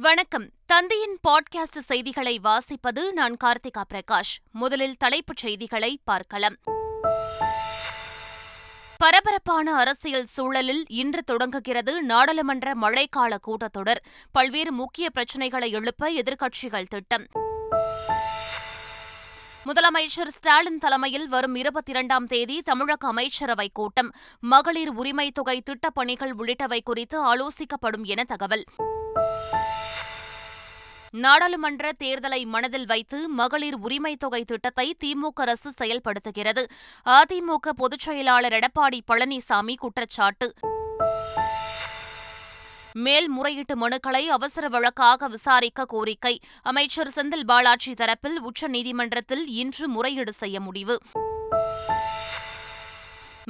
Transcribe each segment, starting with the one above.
வணக்கம். தந்தையின் பாட்காஸ்ட் செய்திகளை வாசிப்பது நான் கார்த்திகா பிரகாஷ். முதலில் தலைப்புச் செய்திகளை பார்க்கலாம். பரபரப்பான அரசியல் சூழலில் இன்று தொடங்குகிறது நாடாளுமன்ற மழைக்கால கூட்டத்தொடர். பல்வேறு முக்கிய பிரச்சினைகளை எழுப்ப எதிர்க்கட்சிகள் திட்டம். முதலமைச்சர் ஸ்டாலின் தலைமையில் வரும் இருபத்தி இரண்டாம் தேதி தமிழக அமைச்சரவைக் கூட்டம். மகளிர் உரிமை தொகை திட்டப் பணிகள் உள்ளிட்டவை குறித்து ஆலோசிக்கப்படும் என தகவல். நாடாளுமன்ற தேர்தலை மனதில் வைத்து மகளிர் உரிமை தொகை திட்டத்தை திமுக அரசு செயல்படுத்துகிறது. அதிமுக பொதுச் செயலாளர் எடப்பாடி பழனிசாமி குற்றச்சாட்டு. மேல்முறையீட்டு மனுக்களை அவசர வழக்காக விசாரிக்க கோரிக்கை. அமைச்சர் செந்தில் பாலாஜி தரப்பில் உச்சநீதிமன்றத்தில் இன்று முறையீடு செய்ய முடிவு.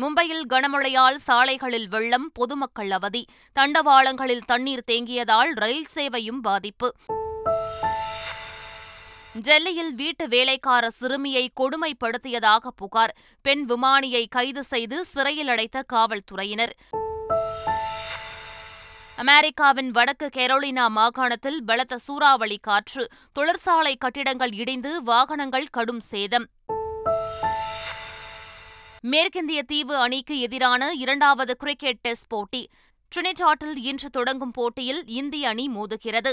மும்பையில் கனமழையால் சாலைகளில் வெள்ளம் பொதுமக்கள் அவதி. தண்டவாளங்களில் தண்ணீர் தேங்கியதால் ரயில் சேவையும் பாதிப்பு. டெல்லியில் வீட்டு வேலைக்கார சிறுமியை கொடுமைப்படுத்தியதாக புகார். பெண் விமானியை கைது செய்து சிறையில் அடைத்த காவல்துறையினர். அமெரிக்காவின் வடக்கு கெரோலினா மாகாணத்தில் பலத்த சூறாவளி காற்று தொழிற்சாலை கட்டிடங்கள் இடிந்து வாகனங்கள் கடும் சேதம். மேற்கிந்திய தீவு அணிக்கு எதிரான இரண்டாவது கிரிக்கெட் டெஸ்ட் போட்டி. ட்ரினிடாட்டில் இன்று தொடங்கும் போட்டியில் இந்திய அணி மோதுகிறது.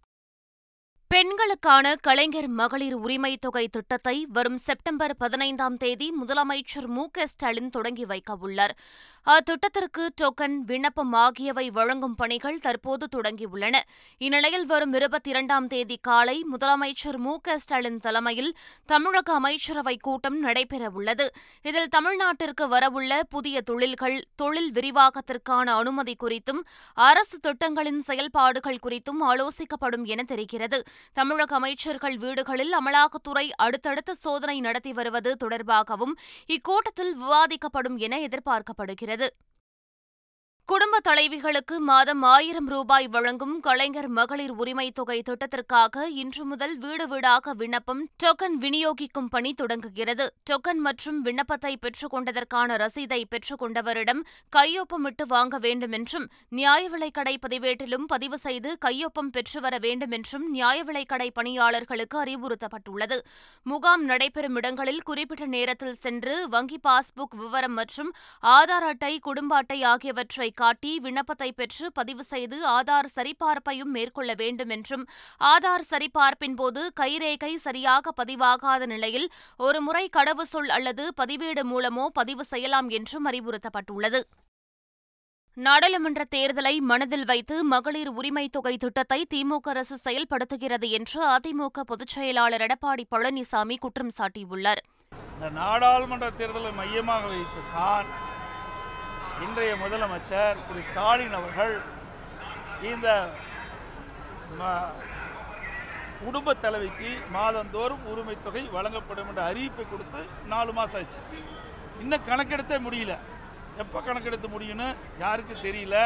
பெண்களுக்கான கலைஞர் மகளிர் உரிமை தொகை திட்டத்தை வரும் செப்டம்பர் பதினைந்தாம் தேதி முதலமைச்சர் மு க ஸ்டாலின் தொடங்கி வைக்கவுள்ளார் அத்திட்டத்திற்கு டோக்கன் விண்ணப்பம் ஆகியவை வழங்கும் பணிகள் தற்போது தொடங்கியுள்ளன. இந்நிலையில் வரும் இருபத்தி இரண்டாம் தேதி காலை முதலமைச்சர் மு க ஸ்டாலின் தலைமையில் தமிழக அமைச்சரவை கூட்டம் நடைபெறவுள்ளது இதில் தமிழ்நாட்டிற்கு வரவுள்ள புதிய தொழில்கள் தொழில் விரிவாக்கத்திற்கான அனுமதி குறித்தும் அரசு திட்டங்களின் செயல்பாடுகள் குறித்தும் ஆலோசிக்கப்படும் என தெரிகிறது. தமிழக அமைச்சர்கள் வீடுகளில் அமலாக்கத்துறை அடுத்தடுத்த சோதனை நடத்தி வருவது தொடர்பாகவும் இக்கூட்டத்தில் விவாதிக்கப்படும் என எதிர்பார்க்கப்படுகிறது. குடும்ப தலைவிகளுக்கு மாதம் ஆயிரம் ரூபாய் வழங்கும் கலைஞர் மகளிர் உரிமை தொகை திட்டத்திற்காக இன்று முதல் வீடு வீடாக விண்ணப்பம் டோக்கன் விநியோகிக்கும் பணி தொடங்குகிறது. டோக்கன் மற்றும் விண்ணப்பத்தை பெற்றுக்கொண்டதற்கான ரசீதை பெற்றுக்கொண்டவரிடம் கையொப்பமிட்டு வாங்க வேண்டும் என்றும் நியாய விலைக்கடை பதிவேட்டிலும் பதிவு செய்து கையொப்பம் பெற்று வர வேண்டும் என்றும் நியாய விலைக்கடை பணியாளர்களுக்கு அறிவுறுத்தப்பட்டுள்ளது. முகாம் நடைபெறும் இடங்களில் குறிப்பிட்ட நேரத்தில் சென்று வங்கி பாஸ்புக் விவரம் மற்றும் ஆதார் அட்டை குடும்ப அட்டை ஆகியவற்றை காட்டி விண்ணப்பத்தை பெற்று பதிவு செய்து ஆதார் சரிபார்ப்பையும் மேற்கொள்ள வேண்டும் என்றும் ஆதார் சரிபார்ப்பின் போது கைரேகை சரியாக பதிவாகாத நிலையில் ஒருமுறை கடவு சொல் அல்லது பதிவேடு மூலமோ பதிவு செய்யலாம் என்றும் அறிவுறுத்தப்பட்டுள்ளது. நாடாளுமன்ற தேர்தலை மனதில் வைத்து மகளிர் உரிமை தொகை திட்டத்தை திமுக அரசு செயல்படுத்துகிறது என்று அதிமுக பொதுச் செயலாளர் எடப்பாடி பழனிசாமி குற்றம் சாட்டியுள்ளார். நாடாளுமன்ற தேர்தலை மையமாக வைத்து தான் இன்றைய முதலமைச்சர் திரு ஸ்டாலின் அவர்கள் இந்த குடும்ப தலைவிக்கு மாதந்தோறும் உரிமை தொகை வழங்கப்படும் என்ற அறிவிப்பை கொடுத்து நாலு மாதம் ஆச்சு. இன்னும் கணக்கெடுத்தே முடியல. எப்போ கணக்கெடுத்து முடியும்னு யாருக்கும் தெரியல.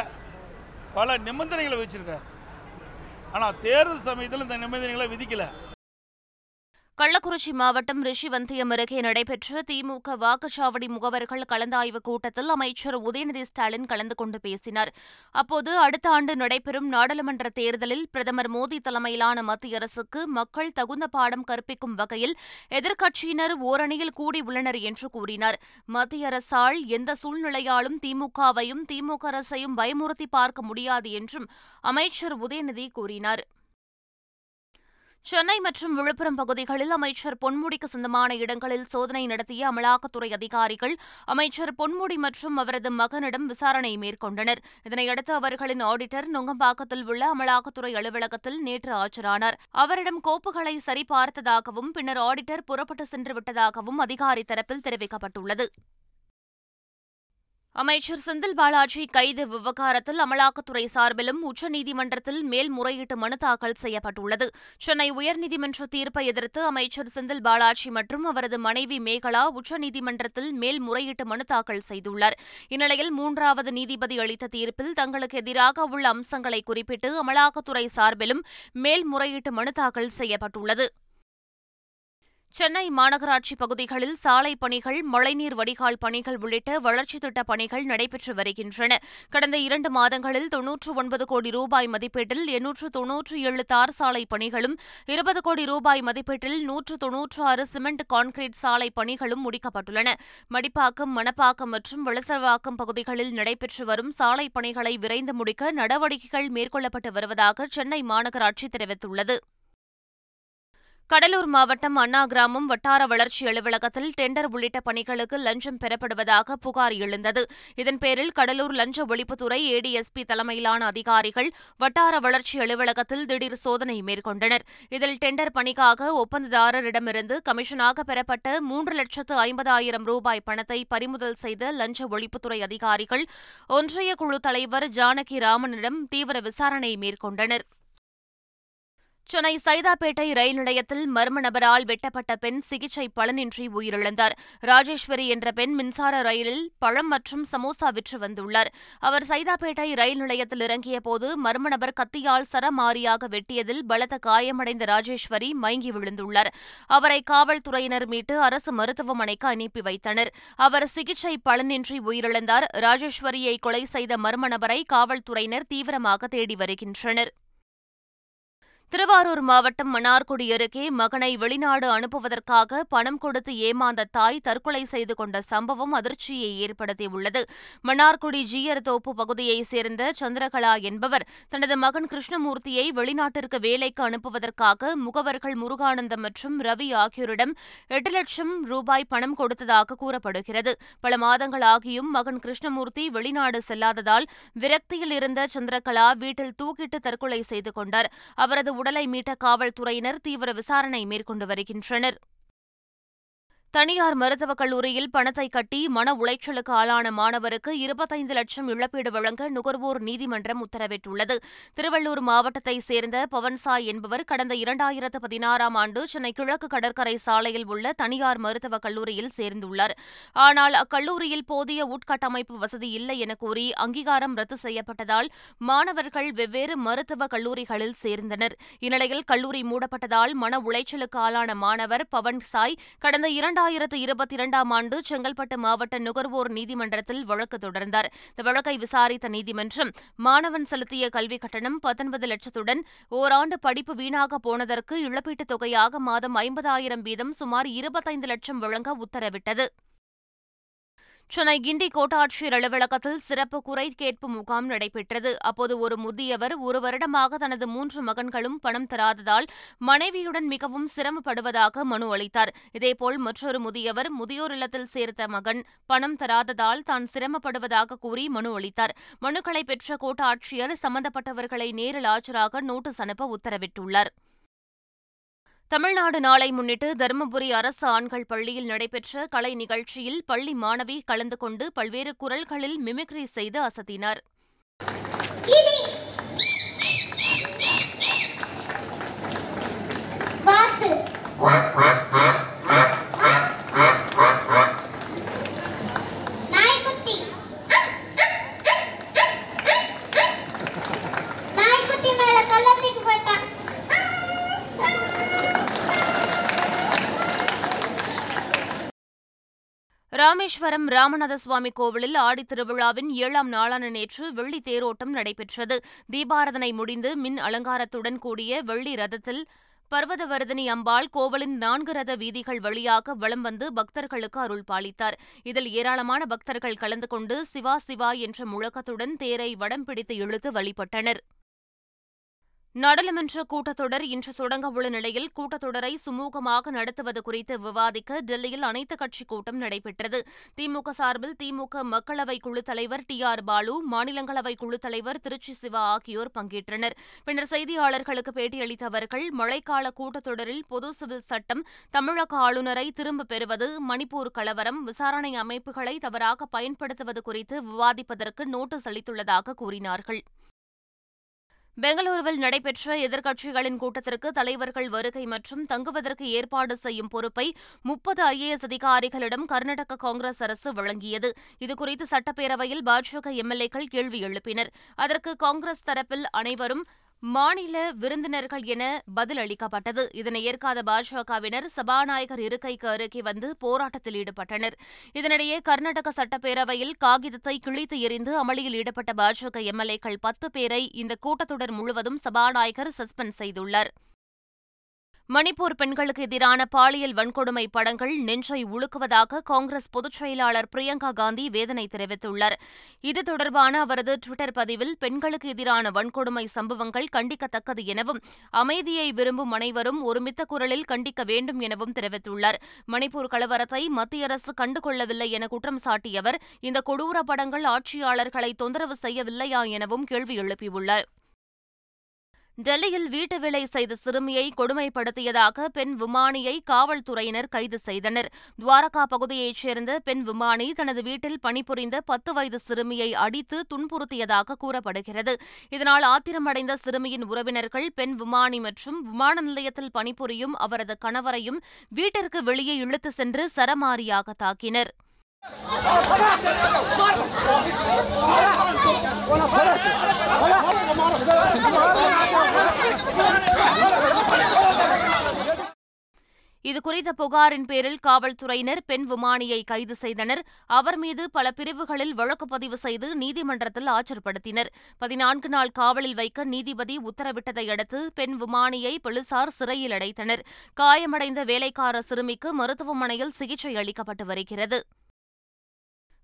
பல நிபந்தனைகளை வச்சுருக்கார். ஆனால் தேர்தல் சமயத்தில் இந்த நிபந்தனைகளை விதிக்கலை. கள்ளக்குறிச்சி மாவட்டம் ரிஷிவந்தியம் அருகே நடைபெற்ற திமுக வாக்குச்சாவடி முகவர்கள் கலந்தாய்வு கூட்டத்தில் அமைச்சர் உதயநிதி ஸ்டாலின் கலந்து கொண்டு பேசினார். அப்போது அடுத்த ஆண்டு நடைபெறும் நாடாளுமன்ற தேர்தலில் பிரதமர் மோடி தலைமையிலான மத்திய அரசுக்கு மக்கள் தகுந்த பாடம் கற்பிக்கும் வகையில் எதிர்க்கட்சியினர் ஓரணியில் கூடியுள்ளனர் என்று கூறினார். மத்திய அரசால் எந்த சூழ்நிலையாலும் திமுகவையும் திமுக அரசையும் பயமுறுத்தி பார்க்க முடியாது என்றும் அமைச்சர் உதயநிதி கூறினார். சென்னை மற்றும் விழுப்புரம் பகுதிகளில் அமைச்சர் பொன்முடிக்கு சொந்தமான இடங்களில் சோதனை நடத்திய அமலாக்கத்துறை அதிகாரிகள் அமைச்சர் பொன்முடி மற்றும் அவரது மகனிடம் விசாரணை மேற்கொண்டனர். இதனையடுத்து அவர்களின் ஆடிட்டர் நுங்கம்பாக்கத்தில் உள்ள அமலாக்கத்துறை அலுவலகத்தில் நேற்று ஆஜரானார். அவரிடம் கோப்புகளை சரிபார்த்ததாகவும் பின்னர் ஆடிட்டர் புறப்பட்டு சென்று விட்டதாகவும் அதிகாரி தரப்பில் தெரிவிக்கப்பட்டுள்ளது. அமைச்சர் செந்தில் பாலாஜி கைது விவகாரத்தில் அமலாக்கத்துறை சார்பிலும் உச்சநீதிமன்றத்தில் மேல்முறையீட்டு மனு தாக்கல் செய்யப்பட்டுள்ளது. சென்னை உயர்நீதிமன்ற தீர்ப்பை எதிர்த்து அமைச்சர் செந்தில் பாலாஜி மற்றும் அவரது மனைவி மேகலா உச்சநீதிமன்றத்தில் மேல்முறையீட்டு மனு தாக்கல் செய்துள்ளார். இந்நிலையில் மூன்றாவது நீதிபதி அளித்த தீர்ப்பில் தங்களுக்கு எதிராக உள்ள அம்சங்களை குறிப்பிட்டு அமலாக்கத்துறை சார்பிலும் மேல்முறையீட்டு மனு தாக்கல் செய்யப்பட்டுள்ளது. சென்னை மாநகராட்சி பகுதிகளில் சாலை பணிகள் மழைநீர் வடிகால் பணிகள் உள்ளிட்ட வளர்ச்சித் திட்டப் பணிகள் நடைபெற்று வருகின்றன. கடந்த இரண்டு மாதங்களில் தொன்னூற்று ஒன்பது கோடி ரூபாய் மதிப்பீட்டில் எண்ணூற்று தொன்னூற்று ஏழு தார் சாலை பணிகளும் இருபது கோடி ரூபாய் மதிப்பீட்டில் நூற்று தொன்னூற்று ஆறு சிமெண்ட் கான்கிரீட் சாலை பணிகளும் முடிக்கப்பட்டுள்ளன. மடிப்பாக்கம் மணப்பாக்கம் மற்றும் வளசரவாக்கம் பகுதிகளில் நடைபெற்று வரும் சாலை பணிகளை விரைந்து முடிக்க நடவடிக்கைகள் மேற்கொள்ளப்பட்டு வருவதாக சென்னை மாநகராட்சி தெரிவித்துள்ளது. கடலூர் மாவட்டம் அண்ணா கிராமம் வட்டார வளர்ச்சி அலுவலகத்தில் டெண்டர் உள்ளிட்ட பணிகளுக்கு லஞ்சம் பெறப்படுவதாக புகார் எழுந்தது. இதன் பேரில் கடலூர் லஞ்ச ஒழிப்புத்துறை ஏடிஎஸ்பி தலைமையிலான அதிகாரிகள் வட்டார வளர்ச்சி அலுவலகத்தில் திடீர் சோதனை மேற்கொண்டனர். இதில் டெண்டர் பணிக்காக ஒப்பந்ததாரரிடமிருந்து கமிஷனாக பெறப்பட்ட மூன்று லட்சத்து ஐம்பதாயிரம் ரூபாய் பணத்தை பறிமுதல் செய்த லஞ்ச ஒழிப்புத்துறை அதிகாரிகள் ஒன்றிய குழு தலைவர் ஜானகி ராமனிடம் தீவிர விசாரணை மேற்கொண்டனர். சென்னை சைதாப்பேட்டை ரயில் நிலையத்தில் மர்ம நபரால் வெட்டப்பட்ட பெண் சிகிச்சை பலனின்றி உயிரிழந்தார். ராஜேஸ்வரி என்ற பெண் மின்சார ரயிலில் பழம் மற்றும் சமோசா விற்று வந்துள்ளார். அவர் சைதாப்பேட்டை ரயில் நிலையத்தில் இறங்கிய போது மர்ம நபர் கத்தியால் சரமாரியாக வெட்டியதில் பலத்த காயமடைந்த ராஜேஸ்வரி மயங்கி விழுந்துள்ளார். அவரை காவல்துறையினர் மீட்டு அரசு மருத்துவமனைக்கு அனுப்பி வைத்தனர். அவர் சிகிச்சை பலனின்றி உயிரிழந்தார். ராஜேஸ்வரியை கொலை செய்த மர்ம நபரை காவல்துறையினர் தீவிரமாக தேடி வருகின்றனர். திருவாரூர் மாவட்டம் மன்னார்குடி அருகே மகனை வெளிநாடு அனுப்புவதற்காக பணம் கொடுத்து ஏமாந்த தாய் தற்கொலை செய்து கொண்ட சம்பவம் அதிர்ச்சியை ஏற்படுத்தியுள்ளது. மன்னார்குடி ஜீயர் தோப்பு பகுதியைச் சேர்ந்த சந்திரகலா என்பவர் தனது மகன் கிருஷ்ணமூர்த்தியை வெளிநாட்டிற்கு வேலைக்கு அனுப்புவதற்காக முகவர்கள் முருகானந்தம் மற்றும் ரவி ஆகியோரிடம் எட்டு லட்சம் ரூபாய் பணம் கொடுத்ததாக கூறப்படுகிறது. பல மாதங்களாகியும் மகன் கிருஷ்ணமூர்த்தி வெளிநாடு செல்லாததால் விரக்தியில் இருந்த சந்திரகலா வீட்டில் தூக்கிட்டு தற்கொலை செய்து கொண்டார். அவரது உடலை மீட்ட காவல்துறையினர் தீவிர விசாரணை மேற்கொண்டு வருகின்றனர். தனியார் மருத்துவக் கல்லூரியில் பணத்தை கட்டி மன உளைச்சலுக்கு ஆளான மாணவருக்கு இருபத்தைந்து லட்சம் இழப்பீடு வழங்க நுகர்வோர் நீதிமன்றம் உத்தரவிட்டுள்ளது. திருவள்ளூர் மாவட்டத்தைச் சேர்ந்த பவன்சாய் என்பவர் கடந்த இரண்டாயிரத்து பதினாறாம் ஆண்டு சென்னை கிழக்கு கடற்கரை சாலையில் உள்ள தனியார் மருத்துவக் கல்லூரியில் சேர்ந்துள்ளார். ஆனால் அக்கல்லூரியில் போதிய உட்கட்டமைப்பு வசதி இல்லை என கூறி அங்கீகாரம் ரத்து செய்யப்பட்டதால் மாணவர்கள் வெவ்வேறு மருத்துவக் கல்லூரிகளில் சேர்ந்தனர். இந்நிலையில் கல்லூரி மூடப்பட்டதால் மன உளைச்சலுக்கு ஆளான மாணவர் பவன் சாய் கடந்த இரண்டாயிரத்து இருபத்தி இரண்டாம் ஆண்டு செங்கல்பட்டு மாவட்ட நுகர்வோர் நீதிமன்றத்தில் வழக்கு தொடர்ந்தார். இந்த வழக்கை விசாரித்த நீதிமன்றம் மாணவன் செலுத்திய கல்விக் கட்டணம் பத்தொன்பது லட்சத்துடன் ஓராண்டு படிப்பு வீணாக போனதற்கு இழப்பீட்டுத் தொகையாக மாதம் ஐம்பதாயிரம் வீதம் சுமார் இருபத்தைந்து லட்சம் வழங்க உத்தரவிட்டது. சென்னை கிண்டி கோட்டாட்சியர் அலுவலகத்தில் சிறப்பு குறை கேட்பு முகாம் நடைபெற்றது. அப்போது ஒரு முதியவர் ஒரு வருடமாக தனது மூன்று மகன்களும் பணம் தராததால் மனைவியுடன் மிகவும் சிரமப்படுவதாக மனு அளித்தார். இதேபோல் மற்றொரு முதியவர் முதியோர் இல்லத்தில் சேர்த்த மகன் பணம் தராததால் தான் சிரமப்படுவதாக கூறி மனு அளித்தார். மனுக்களை பெற்ற கோட்டாட்சியர் சம்பந்தப்பட்டவர்களை நேரில் ஆஜராக நோட்டீஸ் அனுப்ப உத்தரவிட்டுள்ளார். தமிழ்நாடு நாளை முன்னிட்டு தருமபுரி அரசு ஆண்கள் பள்ளியில் நடைபெற்ற கலை நிகழ்ச்சியில் பள்ளி மாணவி கலந்து கொண்டு பல்வேறு குரல்களில் மிமிக்ரி செய்து அசத்தினார். நாய்க்குட்டி மேல கள்ளத்துக்கு ராமேஸ்வரம் ராமநாத சுவாமி கோவிலில் ஆடித்திருவிழாவின் ஏழாம் நாளான நேற்று வெள்ளி தேரோட்டம் நடைபெற்றது. தீபாரதனை முடிந்து மின் அலங்காரத்துடன் கூடிய வெள்ளி ரதத்தில் பர்வதவர்தினி அம்பாள் கோவிலின் நான்கு ரத வீதிகள் வழியாக வலம் வந்து பக்தர்களுக்கு அருள் பாலித்தார். இதில் ஏராளமான பக்தர்கள் கலந்து கொண்டு சிவா சிவா என்ற முழக்கத்துடன் தேரை வடம் பிடித்து இழுத்து வழிபட்டனர். நாடாளுமன்ற கூட்டத்தொடர் இன்று தொடங்கவுள்ள நிலையில் கூட்டத்தொடரை சுமூகமாக நடத்துவது குறித்து விவாதிக்க டெல்லியில் அனைத்துக் கட்சிக் கூட்டம் நடைபெற்றது. திமுக சார்பில் திமுக மக்களவை குழுத் தலைவர் டி ஆர் பாலு மாநிலங்களவை குழுத் தலைவர் திருச்சி சிவா ஆகியோர் பங்கேற்றனர். பின்னர் செய்தியாளர்களுக்கு பேட்டியளித்த அவர்கள் மழைக்கால கூட்டத்தொடரில் பொது சிவில் சட்டம் தமிழக ஆளுநரை திரும்பப் பெறுவது மணிப்பூர் கலவரம் விசாரணை அமைப்புகளை தவறாக பயன்படுத்துவது குறித்து விவாதிப்பதற்கு நோட்டீஸ் அளித்துள்ளதாக கூறினார்கள். பெங்களூருவில் நடைபெற்ற எதிர்க்கட்சிகளின் கூட்டத்திற்கு தலைவர்கள் வருகை மற்றும் தங்குவதற்கு ஏற்பாடு செய்யும் பொறுப்பை முப்பது ஐஏஎஸ் அதிகாரிகளிடம் கர்நாடக காங்கிரஸ் அரசு வழங்கியது. இதுகுறித்து சட்டப்பேரவையில் பாஜக எம்எல்ஏக்கள் கேள்வி எழுப்பினர். அதற்கு காங்கிரஸ் தரப்பில் அனைவரும் மாநில விருந்தினர்கள் என பதில் அளிக்கப்பட்டது. இதனை ஏற்காத பாஜகவினர் சபாநாயகர் இருக்கைக்கு அருகே வந்து போராட்டத்தில் ஈடுபட்டனர். இதனிடையே கர்நாடக சட்டப்பேரவையில் காகிதத்தை கிழித்து எறிந்து அமளியில் ஈடுபட்ட பாஜக எம்எல்ஏக்கள் பத்து பேரை இந்த கூட்டத்தொடர் முழுவதும் சபாநாயகர் சஸ்பெண்ட் செய்துள்ளார். மணிப்பூர் பெண்களுக்கு எதிரான பாலியல் வன்கொடுமை படங்கள் நெஞ்சை உழுக்குவதாக காங்கிரஸ் பொதுச் செயலாளர் பிரியங்கா காந்தி வேதனை தெரிவித்துள்ளார். இது தொடர்பான அவரது டுவிட்டர் பதிவில் பெண்களுக்கு எதிரான வன்கொடுமை சம்பவங்கள் கண்டிக்கத்தக்கது எனவும் அமைதியை விரும்பும் அனைவரும் ஒருமித்த குரலில் கண்டிக்க வேண்டும் எனவும் தெரிவித்துள்ளார். மணிப்பூர் கலவரத்தை மத்திய அரசு கண்டுகொள்ளவில்லை என குற்றம் சாட்டிய அவர் இந்த கொடூர படங்கள் ஆட்சியாளர்களை தொந்தரவு செய்யவில்லையா எனவும் கேள்வி எழுப்பியுள்ளார். டெல்லியில் வீட்டு வேலை செய்த சிறுமியை கொடுமைப்படுத்தியதாக பெண் விமானியை காவல்துறையினர் கைது செய்தனர். துவாரகா பகுதியைச் சேர்ந்த பெண் விமானி தனது வீட்டில் பணிபுரிந்த பத்து வயது சிறுமியை அடித்து துன்புறுத்தியதாக கூறப்படுகிறது. இதனால் ஆத்திரமடைந்த சிறுமியின் உறவினர்கள் பெண் விமானி மற்றும் விமான நிலையத்தில் பணிபுரியும் அவரது கணவரையும் வீட்டிற்கு வெளியே இழுத்து சென்று சரமாரியாக தாக்கினர். இதுகுறித்த புகாரின் பேரில் காவல்துறையினர் பெண் விமானியை கைது செய்தனர். அவர் மீது பல பிரிவுகளில் வழக்கு பதிவு செய்து நீதிமன்றத்தில் ஆஜர்படுத்தினர். பதினான்கு நாள் காவலில் வைக்க நீதிபதி உத்தரவிட்டதை அடுத்து பெண் விமானியை போலீசார் சிறையில் அடைத்தனர். காயமடைந்த வேலைக்கார சிறுமிக்கு மருத்துவமனையில் சிகிச்சை அளிக்கப்பட்டு வருகிறது.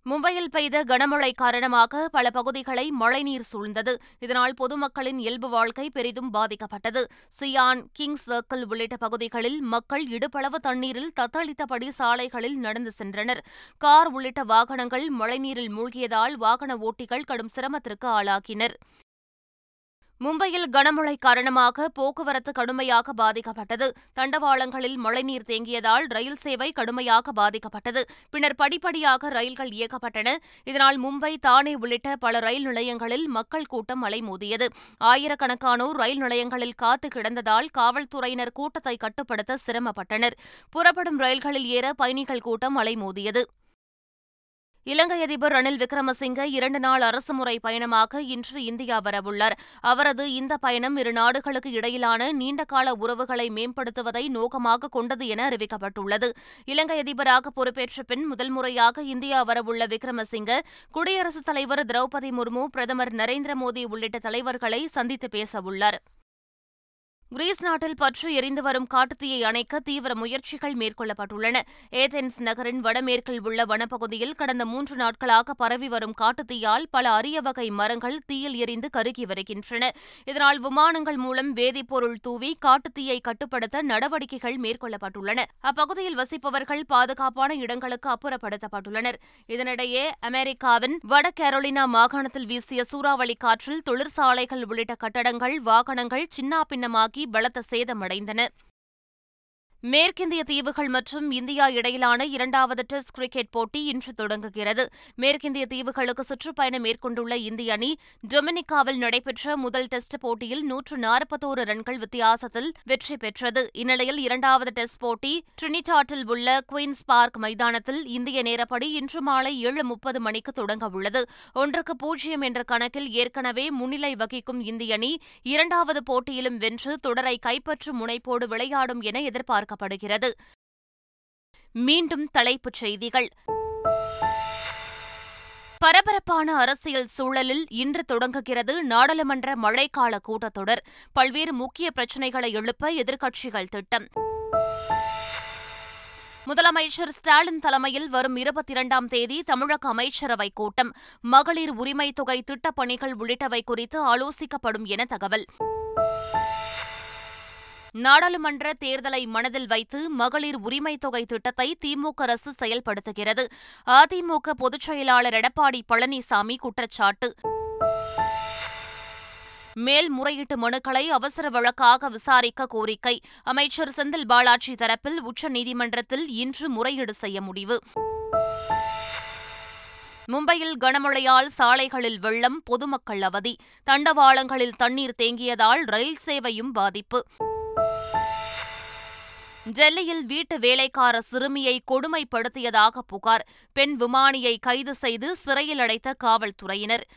மும்பையில் பெய்த கனமழை காரணமாக பல பகுதிகளை மழைநீர் சூழ்ந்தது. இதனால் பொதுமக்களின் இயல்பு வாழ்க்கை பெரிதும் பாதிக்கப்பட்டது. சியான் கிங் சர்க்கிள் உள்ளிட்ட பகுதிகளில் மக்கள் இடுப்பளவு தண்ணீரில் தத்தளித்தபடி சாலைகளில் நடந்து சென்றனர். கார் உள்ளிட்ட வாகனங்கள் மழைநீரில் மூழ்கியதால் வாகன ஓட்டிகள் கடும் சிரமத்திற்கு ஆளாகினர். மும்பையில் கனமழை காரணமாக போக்குவரத்து கடுமையாக பாதிக்கப்பட்டது. தண்டவாளங்களில் மழைநீர் தேங்கியதால் ரயில் சேவை கடுமையாக பாதிக்கப்பட்டது. பின்னர் படிப்படியாக ரயில்கள் இயக்கப்பட்டன. இதனால் மும்பை தானே உள்ளிட்ட பல ரயில் நிலையங்களில் மக்கள் கூட்டம் அலைமோதியது ஆயிரக்கணக்கானோர் ரயில் நிலையங்களில் காத்து கிடந்ததால் காவல்துறையினர் கூட்டத்தை கட்டுப்படுத்த சிரமப்பட்டனர். புறப்படும் ரயில்களில் ஏற பயணிகள் கூட்டம் அலைமோதியது இலங்கை அதிபர் ரணில் விக்ரமசிங்கே இரண்டு நாள் அரசுமுறை பயணமாக இன்று இந்தியா வரவுள்ளார். அவரது இந்த பயணம் இரு நாடுகளுக்கு இடையிலான நீண்டகால உறவுகளை மேம்படுத்துவதை நோக்கமாக கொண்டது என அறிவிக்கப்பட்டுள்ளது. இலங்கை அதிபராக பொறுப்பேற்ற பின் முதல் முறையாக இந்தியா வரவுள்ள விக்ரமசிங்கே குடியரசுத் தலைவர் திரௌபதி முர்மு பிரதமர் நரேந்திர மோடி உள்ளிட்ட தலைவர்களை சந்தித்து பேசவுள்ளார். கிரீஸ் நாட்டில் பற்று எரிந்து வரும் காட்டுத்தீயை அணைக்க தீவிர முயற்சிகள் மேற்கொள்ளப்பட்டுள்ளன. ஏதென்ஸ் நகரின் வடமேற்கில் உள்ள வனப்பகுதியில் கடந்த மூன்று நாட்களாக பரவி வரும் காட்டுத்தீயால் பல அரிய வகை மரங்கள் தீயில் எரிந்து கருகி வருகின்றன. இதனால் விமானங்கள் மூலம் வேதிப்பொருள் தூவி காட்டுத்தீயை கட்டுப்படுத்த நடவடிக்கைகள் மேற்கொள்ளப்பட்டுள்ளன. அப்பகுதியில் வசிப்பவர்கள் பாதுகாப்பான இடங்களுக்கு அப்புறப்படுத்தப்பட்டுள்ளனர். இதனிடையே அமெரிக்காவின் வட கேரோலினா மாகாணத்தில் வீசிய சூறாவளி காற்றில் தொழிற்சாலைகள் உள்ளிட்ட கட்டடங்கள் வாகனங்கள் சின்னாபின்னமாகி பலத்த சேதமடைந்தன மேற்கிந்திய தீவுகள் மற்றும் இந்தியா இடையிலான இரண்டாவது டெஸ்ட் கிரிக்கெட் போட்டி இன்று தொடங்குகிறது. மேற்கிந்திய தீவுகளுக்கு சுற்றுப்பயணம் மேற்கொண்டுள்ள இந்திய அணி டொமினிக்காவில் நடைபெற்ற முதல் டெஸ்ட் போட்டியில் நூற்று நாற்பத்தோரு ரன்கள் வித்தியாசத்தில் வெற்றி பெற்றது. இந்நிலையில் இரண்டாவது டெஸ்ட் போட்டி ட்ரினிடாட்டில் உள்ள குயின்ஸ் பார்க் மைதானத்தில் இந்திய நேரப்படி இன்று மாலை ஏழு முப்பது மணிக்கு தொடங்க உள்ளது. ஒன்றுக்கு பூஜ்ஜியம் என்ற கணக்கில் ஏற்கனவே முன்னிலை வகிக்கும் இந்திய அணி இரண்டாவது போட்டியிலும் வென்று தொடரை கைப்பற்றும் முனைப்போடு விளையாடும் என எதிர்பார்க்கப்படுகிறது மீண்டும் தலைப்புச் செய்திகள். பரபரப்பான அரசியல் சூழலில் இன்று தொடங்குகிறது நாடாளுமன்ற மழைக்கால கூட்டத்தொடர். பல்வேறு முக்கிய பிரச்சினைகளை எழுப்ப எதிர்க்கட்சிகள் திட்டம். முதலமைச்சர் ஸ்டாலின் தலைமையில் வரும் இருபத்தி இரண்டாம் தேதி தமிழக அமைச்சரவைக் கூட்டம். மகளிர் உரிமைத் தொகை திட்டப்பணிகள் உள்ளிட்டவை குறித்து ஆலோசிக்கப்படும் என தகவல். நாடாளுமன்ற தேர்தலை மனதில் வைத்து மகளிர் உரிமைத் தொகை திட்டத்தை திமுக அரசு செயல்படுத்துகிறது. அதிமுக பொதுச் செயலாளர் எடப்பாடி பழனிசாமி குற்றச்சாட்டு. மேல்முறையீட்டு மனுக்களை அவசர வழக்காக விசாரிக்க கோரிக்கை. அமைச்சர் செந்தில் பாலாஜி தரப்பில் உச்சநீதிமன்றத்தில் இன்று முறையீடு செய்ய முடிவு. மும்பையில் கனமழையால் சாலைகளில் வெள்ளம் பொதுமக்கள் அவதி. தண்டவாளங்களில் தண்ணீர் தேங்கியதால் ரயில் சேவையும் பாதிப்பு. டெல்லியில் வீட்டு வேலைக்கார சிறுமியை கொடுமைப்படுத்தியதாக புகார். பெண் விமானியை கைது செய்து சிறையில் அடைத்த காவல்துறையினர்.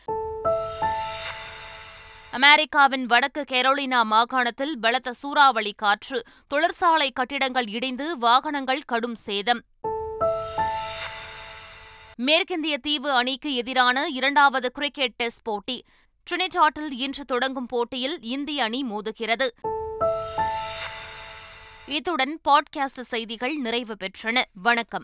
அமெரிக்காவின் வடக்கு கெரோலினா மாகாணத்தில் பலத்த சூறாவளி காற்று தொழிற்சாலை கட்டிடங்கள் இடிந்து வாகனங்கள் கடும் சேதம். மேற்கிந்திய தீவு அணிக்கு எதிரான இரண்டாவது கிரிக்கெட் டெஸ்ட் போட்டி. ட்ரினிடாட்டில் இன்று தொடங்கும் போட்டியில் இந்திய அணி மோதுகிறது. இத்துடன் பாட்காஸ்ட் செய்திகள் நிறைவு பெற்றன. வணக்கம்.